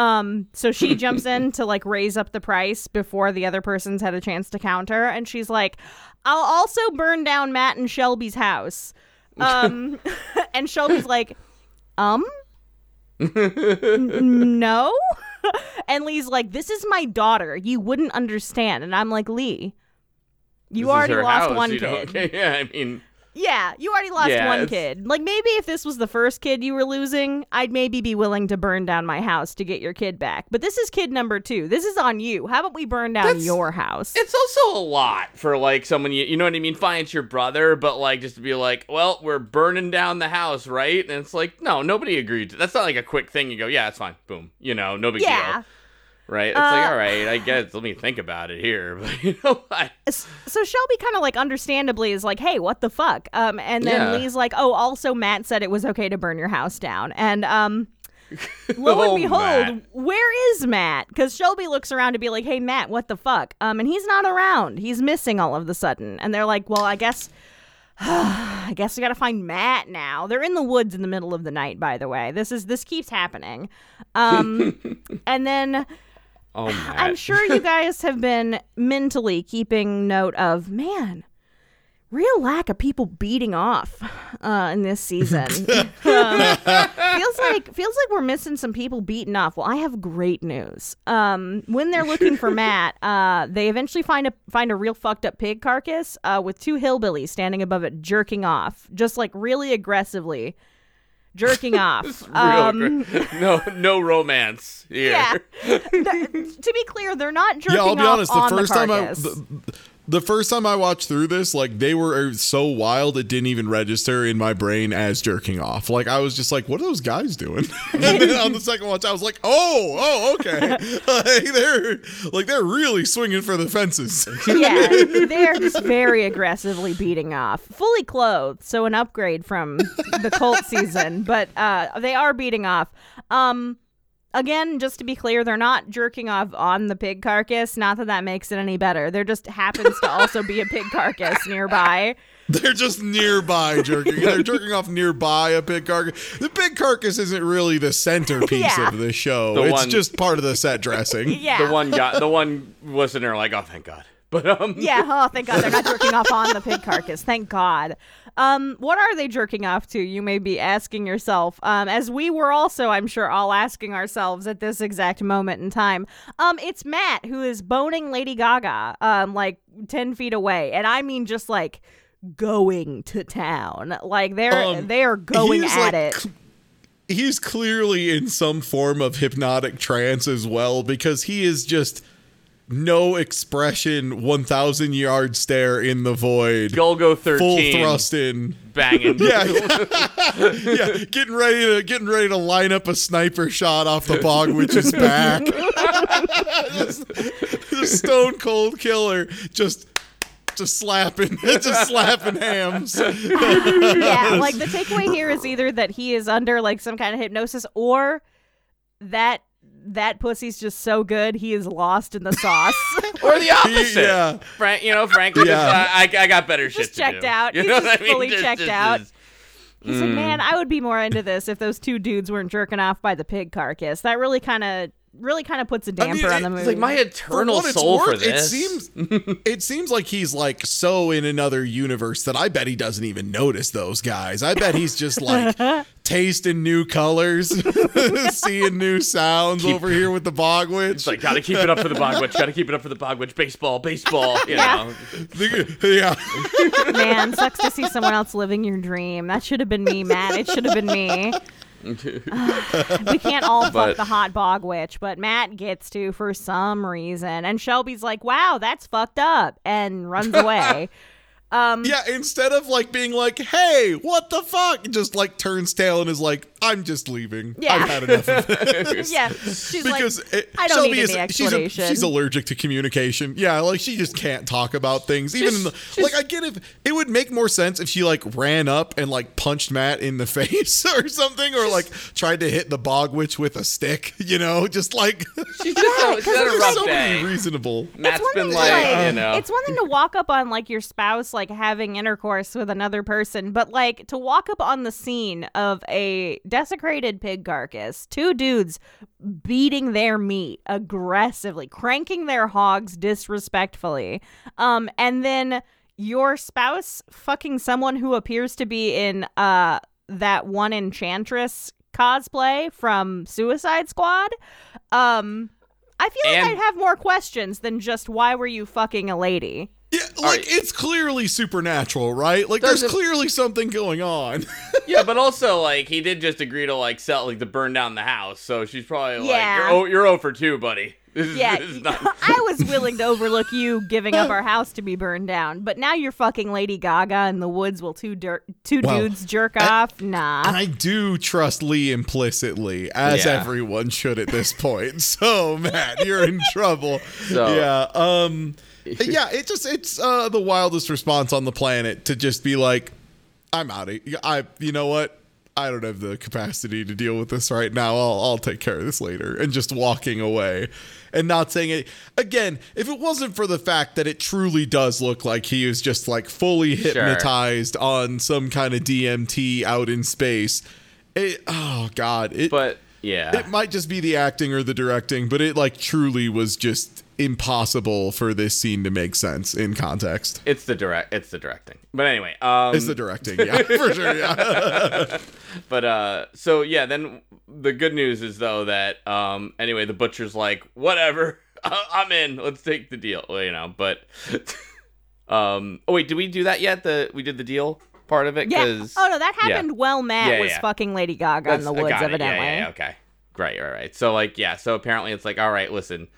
Um, so she jumps in to like raise up the price before the other person's had a chance to counter, and she's like, I'll also burn down Matt and Shelby's house. Um, and Shelby's like, um, N- no. and Lee's like, "This is my daughter. You wouldn't understand." And I'm like, "Lee, you This already lost house, one you know? kid. Okay, yeah, I mean, Yeah, you already lost Yeah, one it's- kid. Like maybe if this was the first kid you were losing, I'd maybe be willing to burn down my house to get your kid back. But this is kid number 2. This is on you. How about we burn down That's- your house?" it's also a lot for like someone you, you know what I mean. Fine, it's your brother, but like just to be like, well, we're burning down the house, right? And it's like, no, nobody agreed. To, that's not like a quick thing. You go, yeah, it's fine, boom, you know, no big yeah. deal, right? It's like, Uh, all right, I guess. Let me think about it here, but you know what? So Shelby kind of like understandably is like, "Hey, what the fuck?" Um, and then Yeah. Lee's like, "Oh, also Matt said it was okay to burn your house down." And um, lo and Oh, behold, Matt. where is Matt? Because Shelby looks around to be like, "Hey, Matt, what the fuck?" Um, and he's not around. He's missing all of the sudden. And they're like, "Well, I guess." I guess we gotta find Matt now. They're in the woods in the middle of the night, by the way. This is this keeps happening. Um, and then Oh man, I'm sure you guys have been mentally keeping note of, man, real lack of people beating off uh, in this season. Um, feels like feels like we're missing some people beating off. Well, I have great news. Um, when they're looking for Matt, uh, they eventually find a find a real fucked up pig carcass uh, with two hillbillies standing above it, jerking off, just like really aggressively. Jerking off. Um, no, no romance here. yeah. Th- to be clear, they're not jerking off. yeah, I'll be off honest. The first time I carcass. the, the first time I watched through this, like they were so wild it didn't even register in my brain as jerking off. Like I was just like, "What are those guys doing?" and then on the second watch, I was like, "Oh, oh, okay." like they're like they're really swinging for the fences. yeah, they're just very aggressively beating off, fully clothed. So an upgrade from the cult season, but uh, they are beating off. Um, again, just to be clear, they're not jerking off on the pig carcass. Not that that makes it any better. There just happens to also be a pig carcass nearby. they're just nearby jerking. They're jerking off nearby a pig carcass. The pig carcass isn't really the centerpiece Yeah. of the show. The it's one- just part of the set dressing. Yeah. The one guy, the one listener, like, oh, thank God. But um, Yeah, oh thank God they're not jerking off on the pig carcass. Thank God. Um, what are they jerking off to? You may be asking yourself. Um, as we were also, I'm sure, all asking ourselves at this exact moment in time. Um, it's Matt who is boning Lady Gaga, um, like ten feet away, and I mean just like going to town. Like they're Um, they are going at like, it. cl- he's clearly in some form of hypnotic trance as well because he is just no expression 1000 yard stare in the void Golgo full 13 thrust in banging. yeah, yeah, getting ready to getting ready to line up a sniper shot off the bog witch's back. just, just stone cold killer, just just slapping, just slapping hams. yeah, like the takeaway here is either that he is under like some kind of hypnosis or that that pussy's just so good he is lost in the sauce. or the opposite. Yeah. Frank, you know, Frankly, Yeah. just, uh, I, I got better shit just to checked do. out. You He's just what I mean? fully Just- checked just- out. just- He's like, man, I would be more into this if those two dudes weren't jerking off by the pig carcass. That really kind of, really kind of puts a I mean, damper on the movie. It's like my eternal what it's soul for this. It seems it seems like he's like so in another universe that I bet he doesn't even notice those guys. I bet he's just like tasting new colors, seeing new sounds over here with the bogwitch. It's like gotta keep it up for the Bogwitch. Gotta keep it up for the Bogwitch. Baseball, baseball. You Yeah. know. yeah. man, sucks to see someone else living your dream. That should have been me, Matt. It should have been me. we can't all fuck But- the hot bog witch, but Matt gets to for some reason. And Shelby's like, "Wow, that's fucked up," and runs away. um, Yeah, instead of like being like, "Hey, what the fuck?" just like turns tail and is like, "I'm just leaving. Yeah. I've had enough of this." yeah, she's because like, it, "I don't Shelby need is any she's, a, she's allergic to communication. Yeah, like she just can't talk about things. Even in the, like, I get if it would make more sense if she like ran up and like punched Matt in the face or something, or like tried to hit the bog witch with a stick. You know, just like She's just so, she's had a rough so many reasonable. Matt's one been thing like, to, you know. it's one thing to walk up on like your spouse like having intercourse with another person, but like to walk up on the scene of a desecrated pig carcass, two dudes beating their meat aggressively, cranking their hogs disrespectfully, um, and then your spouse fucking someone who appears to be in uh that one enchantress cosplay from Suicide Squad. Um I feel like I'd have more questions than just why were you fucking a lady? Yeah, like right. it's clearly supernatural, right? Like there's Doesn't- clearly something going on. yeah, but also like he did just agree to like sell like to burn down the house, so she's probably Yeah. like, you're oh, you're over two, buddy. This is, Yeah, this is not. I was willing to overlook you giving up our house to be burned down, but now you're fucking Lady Gaga in the woods while two dirt, two Well, dudes jerk off. Nah. I do trust Lee implicitly, as Yeah. everyone should at this point. So, Matt, you're in trouble. So- yeah, um, yeah. It just it's uh, the wildest response on the planet to just be like, "I'm out of. I, you know what." I don't have the capacity to deal with this right now. I'll, I'll take care of this later. And just walking away and not saying it. Again, if it wasn't for the fact that it truly does look like he is just like fully hypnotized on some kind of DMT out in space, it, oh God. It, But yeah, it might just be the acting or the directing, but it like truly was just impossible for this scene to make sense in context. it's the direct. It's the directing. But anyway, um, It's the directing, yeah, for sure, yeah. But uh so yeah, then the good news is though that um anyway, the butcher's like, "Whatever. I'm in. Let's take the deal." Well, you know, but um oh wait, did we do that yet? The we did the deal part of it yeah. Oh no, that happened Well, Matt Yeah, was yeah. fucking Lady Gaga in the woods, evidently. Yeah, yeah, okay. Great, right, right. So like yeah, so apparently it's like, "All right, listen,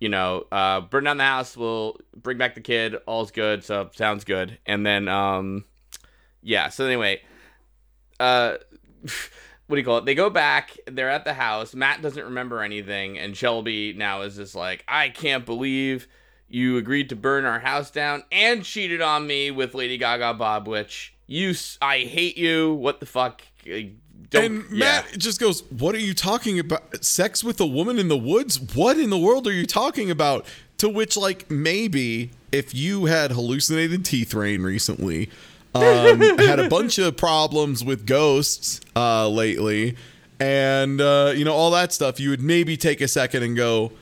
you know, uh burn down the house, we'll bring back the kid, all's good." So sounds good. And then um yeah, so anyway, uh what do you call it? They go back, they're at the house. Matt doesn't remember anything, and Shelby now is just like, I can't believe you agreed to burn our house down and cheated on me with Lady Gaga bog witch You, I hate you. What the fuck? Don't, And yeah. Matt just goes, What are you talking about? Sex with a woman in the woods? What in the world are you talking about? To which, like, maybe if you had hallucinated teeth rain recently, um, had a bunch of problems with ghosts uh, lately, and, uh, you know, all that stuff, you would maybe take a second and go,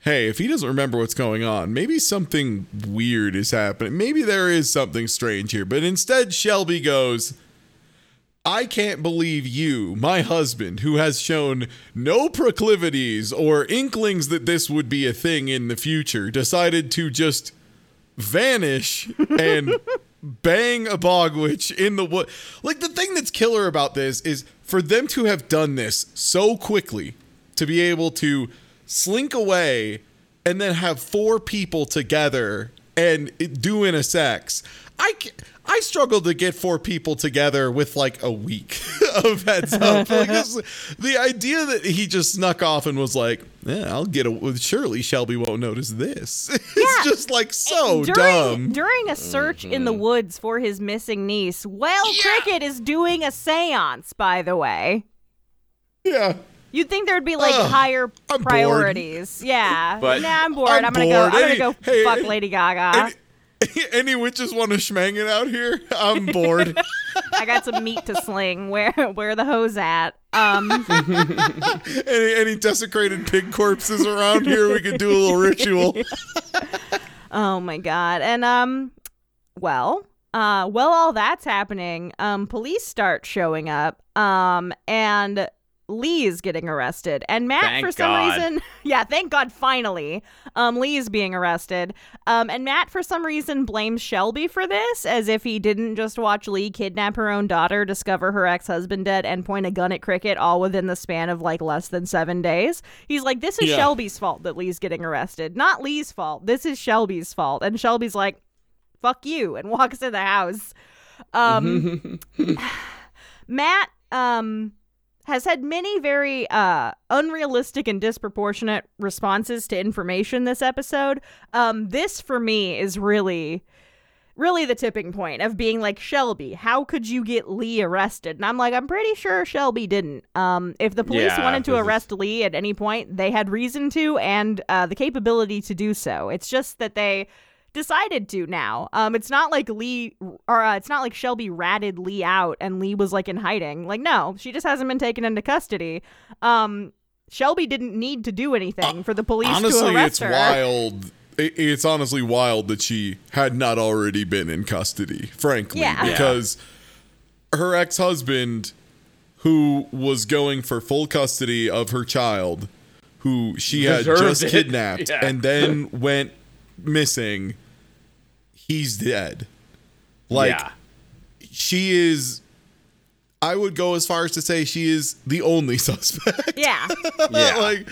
Hey, if he doesn't remember what's going on, maybe something weird is happening. Maybe there is something strange here. But instead, Shelby goes, I can't believe you, my husband, who has shown no proclivities or inklings that this would be a thing in the future, decided to just vanish and bang a bog witch in the wood. Like the thing that's killer about this is for them to have done this so quickly, to be able to slink away and then have four people together and doing a sex. I I struggled to get four people together with like a week of heads up. Like this, the idea that he just snuck off and was like, "Yeah, I'll get a." Surely Shelby won't notice this. it's Yeah. just like eh, so during, dumb. During a search in the mm-hmm. woods for his missing niece, Well Yeah. Cricket is doing a seance, by the way. Yeah. You'd think there'd be like Ugh, higher I'm bored. priorities. Yeah. But- nah, I'm bored. I'm I'm, gonna bored. go. I'm gonna go hey, fuck Lady Gaga. Any, any witches want to schmang it out here? I'm bored. I got some meat to sling. Where where the hose at? Um. any, any desecrated pig corpses around here? We could do a little ritual. Oh my god. And um well, uh while all that's happening, um police start showing up. Um and Lee is getting arrested. And Matt Thank for some God. reason Yeah, thank God finally. Um Lee is being arrested. Um and Matt for some reason blames Shelby for this as if he didn't just watch Lee kidnap her own daughter, discover her ex-husband dead and point a gun at Cricket all within the span of like less than 7 days. He's like this is Yeah. Shelby's fault that Lee's getting arrested. Not Lee's fault. This is Shelby's fault. And Shelby's like fuck you and walks in the house. Um Matt um has had many very uh unrealistic and disproportionate responses to information this episode. Um this for me is really really the tipping point of being like Shelby, how could you get Lee arrested? And I'm like I'm pretty sure Shelby didn't. Um if the police Yeah, wanted to this is- arrest Lee at any point, they had reason to and uh the capability to do so. It's just that they decided to now. Um, it's not like Lee or uh, it's not like Shelby ratted Lee out and Lee was like in hiding. Like no, she just hasn't been taken into custody. Um, Shelby didn't need to do anything for the police to honestly, arrest it's her. wild. It's honestly wild that she had not already been in custody, frankly, Yeah. Yeah. because her ex husband, who was going for full custody of her child, who she had just it. kidnapped Yeah. and then went missing, he's dead. Like, yeah. she is. I would go as far as to say she is the only suspect. Yeah, Yeah. like,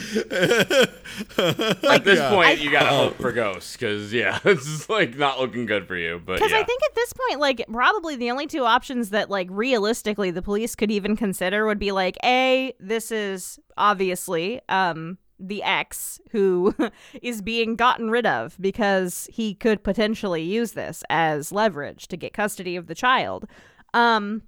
At this Yeah. point, I- you gotta hope for ghosts, because yeah, it's just, like not looking good for you. But because yeah. I think at this point, like probably the only two options that like realistically the police could even consider would be like a this is obviously um the ex who is being gotten rid of because he could potentially use this as leverage to get custody of the child. Um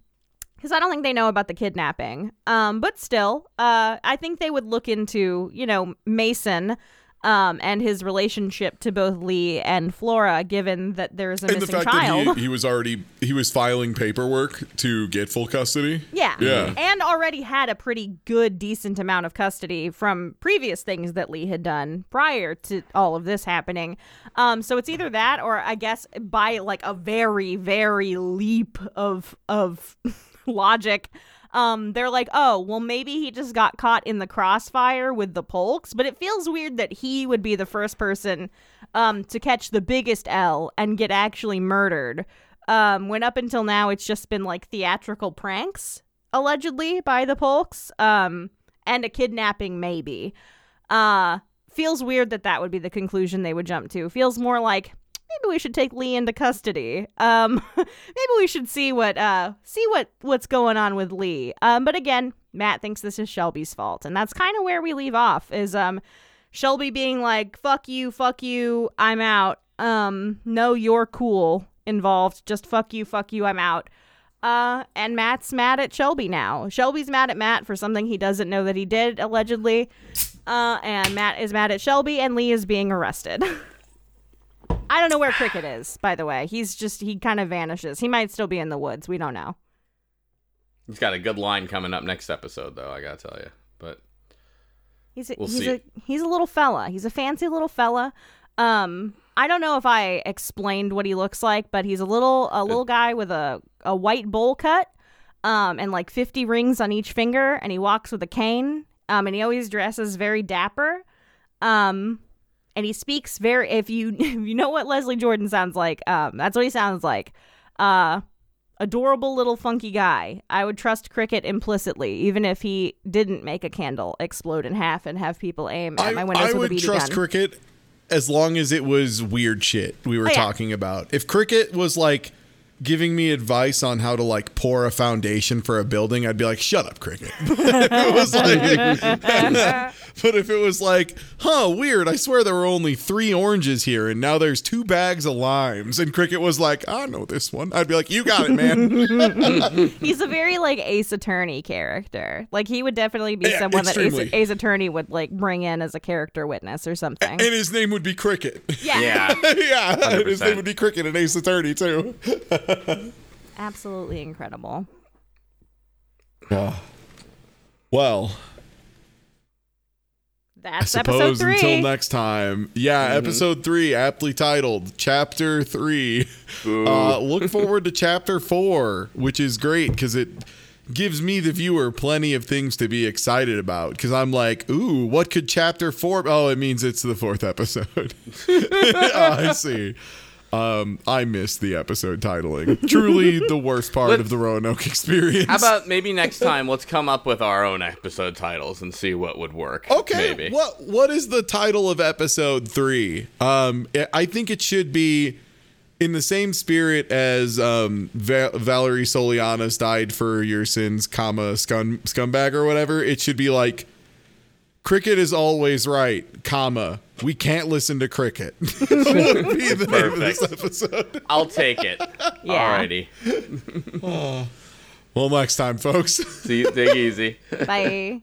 because I don't think they know about the kidnapping. Um, but still, uh, I think they would look into, you know, Mason um, and his relationship to both Lee and Flora, given that there's a and the missing fact child. that he, he was already he was filing paperwork to get full custody. yeah. Yeah. And already had a pretty good, decent amount of custody from previous things that Lee had done prior to all of this happening. Um, so it's either that or I guess by like a very, very leap of of logic. Um, they're like, oh, well, maybe he just got caught in the crossfire with the Polks, but it feels weird that he would be the first person um, to catch the biggest L and get actually murdered. Um, when up until now, it's just been like theatrical pranks, allegedly by the Polks, um, and a kidnapping, maybe. Uh, feels weird that that would be the conclusion they would jump to. Feels more like maybe we should take Lee into custody. Um, maybe we should see what uh see what what's going on with Lee. Um, but again, Matt thinks this is Shelby's fault, and that's kind of where we leave off. Is um Shelby being like, "Fuck you, fuck you, I'm out." Um, no, you're cool involved. Just fuck you, fuck you, I'm out. Uh, and Matt's mad at Shelby now. Shelby's mad at Matt for something he doesn't know that he did, allegedly. Uh, and Matt is mad at Shelby, and Lee is being arrested. I don't know where Cricket is, by the way. He's just, he kind of vanishes. He might still be in the woods. We don't know. he's got a good line coming up next episode, though. I gotta tell you, but He's a, We'll he's see. a he's a little fella. He's a fancy little fella. Um, I don't know if I explained what he looks like, but he's a little a little guy with a a white bowl cut, um, and like fifty rings on each finger, and he walks with a cane. Um, and he always dresses very dapper. Um, and he speaks very. If you if you know what Leslie Jordan sounds like, um, that's what he sounds like. Uh, adorable little funky guy. I would trust Cricket implicitly, even if he didn't make a candle explode in half and have people aim at I, my windows I with would a BB trust gun. cricket as long as it was weird shit we were Oh, yeah. talking about. If cricket was like giving me advice on how to like pour a foundation for a building, I'd be like, "Shut up, cricket." if it was like, but if it was like, "Huh, weird. I swear there were only three oranges here, and now there's two bags of limes," and cricket was like, "I know this one," I'd be like, "You got it, man." He's a very like Ace Attorney character. Like he would definitely be Yeah, someone that Ace. Ace Attorney would like bring in as a character witness or something. and his name would be Cricket. yeah, Yeah. yeah, and his name would be Cricket and Ace Attorney too. Absolutely incredible. Ah. Well, I That's episode suppose three. until next time. Yeah, mm-hmm. episode three, aptly titled Chapter Three. Uh, look forward to Chapter Four, which is great because it gives me, the viewer, plenty of things to be excited about. Because I'm like, ooh, what could Chapter Four? Oh, it means it's the fourth episode. oh, I see. Um, I missed the episode titling. Truly the worst part of Let's- the Roanoke experience. How about maybe next time let's come up with our own episode titles and see what would work. Okay, Maybe. what what is the title of episode three? Um, I- I think it should be in the same spirit as um, Va- Valerie Solanas died for your sins, comma scum scumbag or whatever. It should be like cricket is always right, comma we can't listen to cricket. would be the name of this episode. I'll take it. Yeah. Alrighty. Well, next time, folks. See you. Take easy. Bye.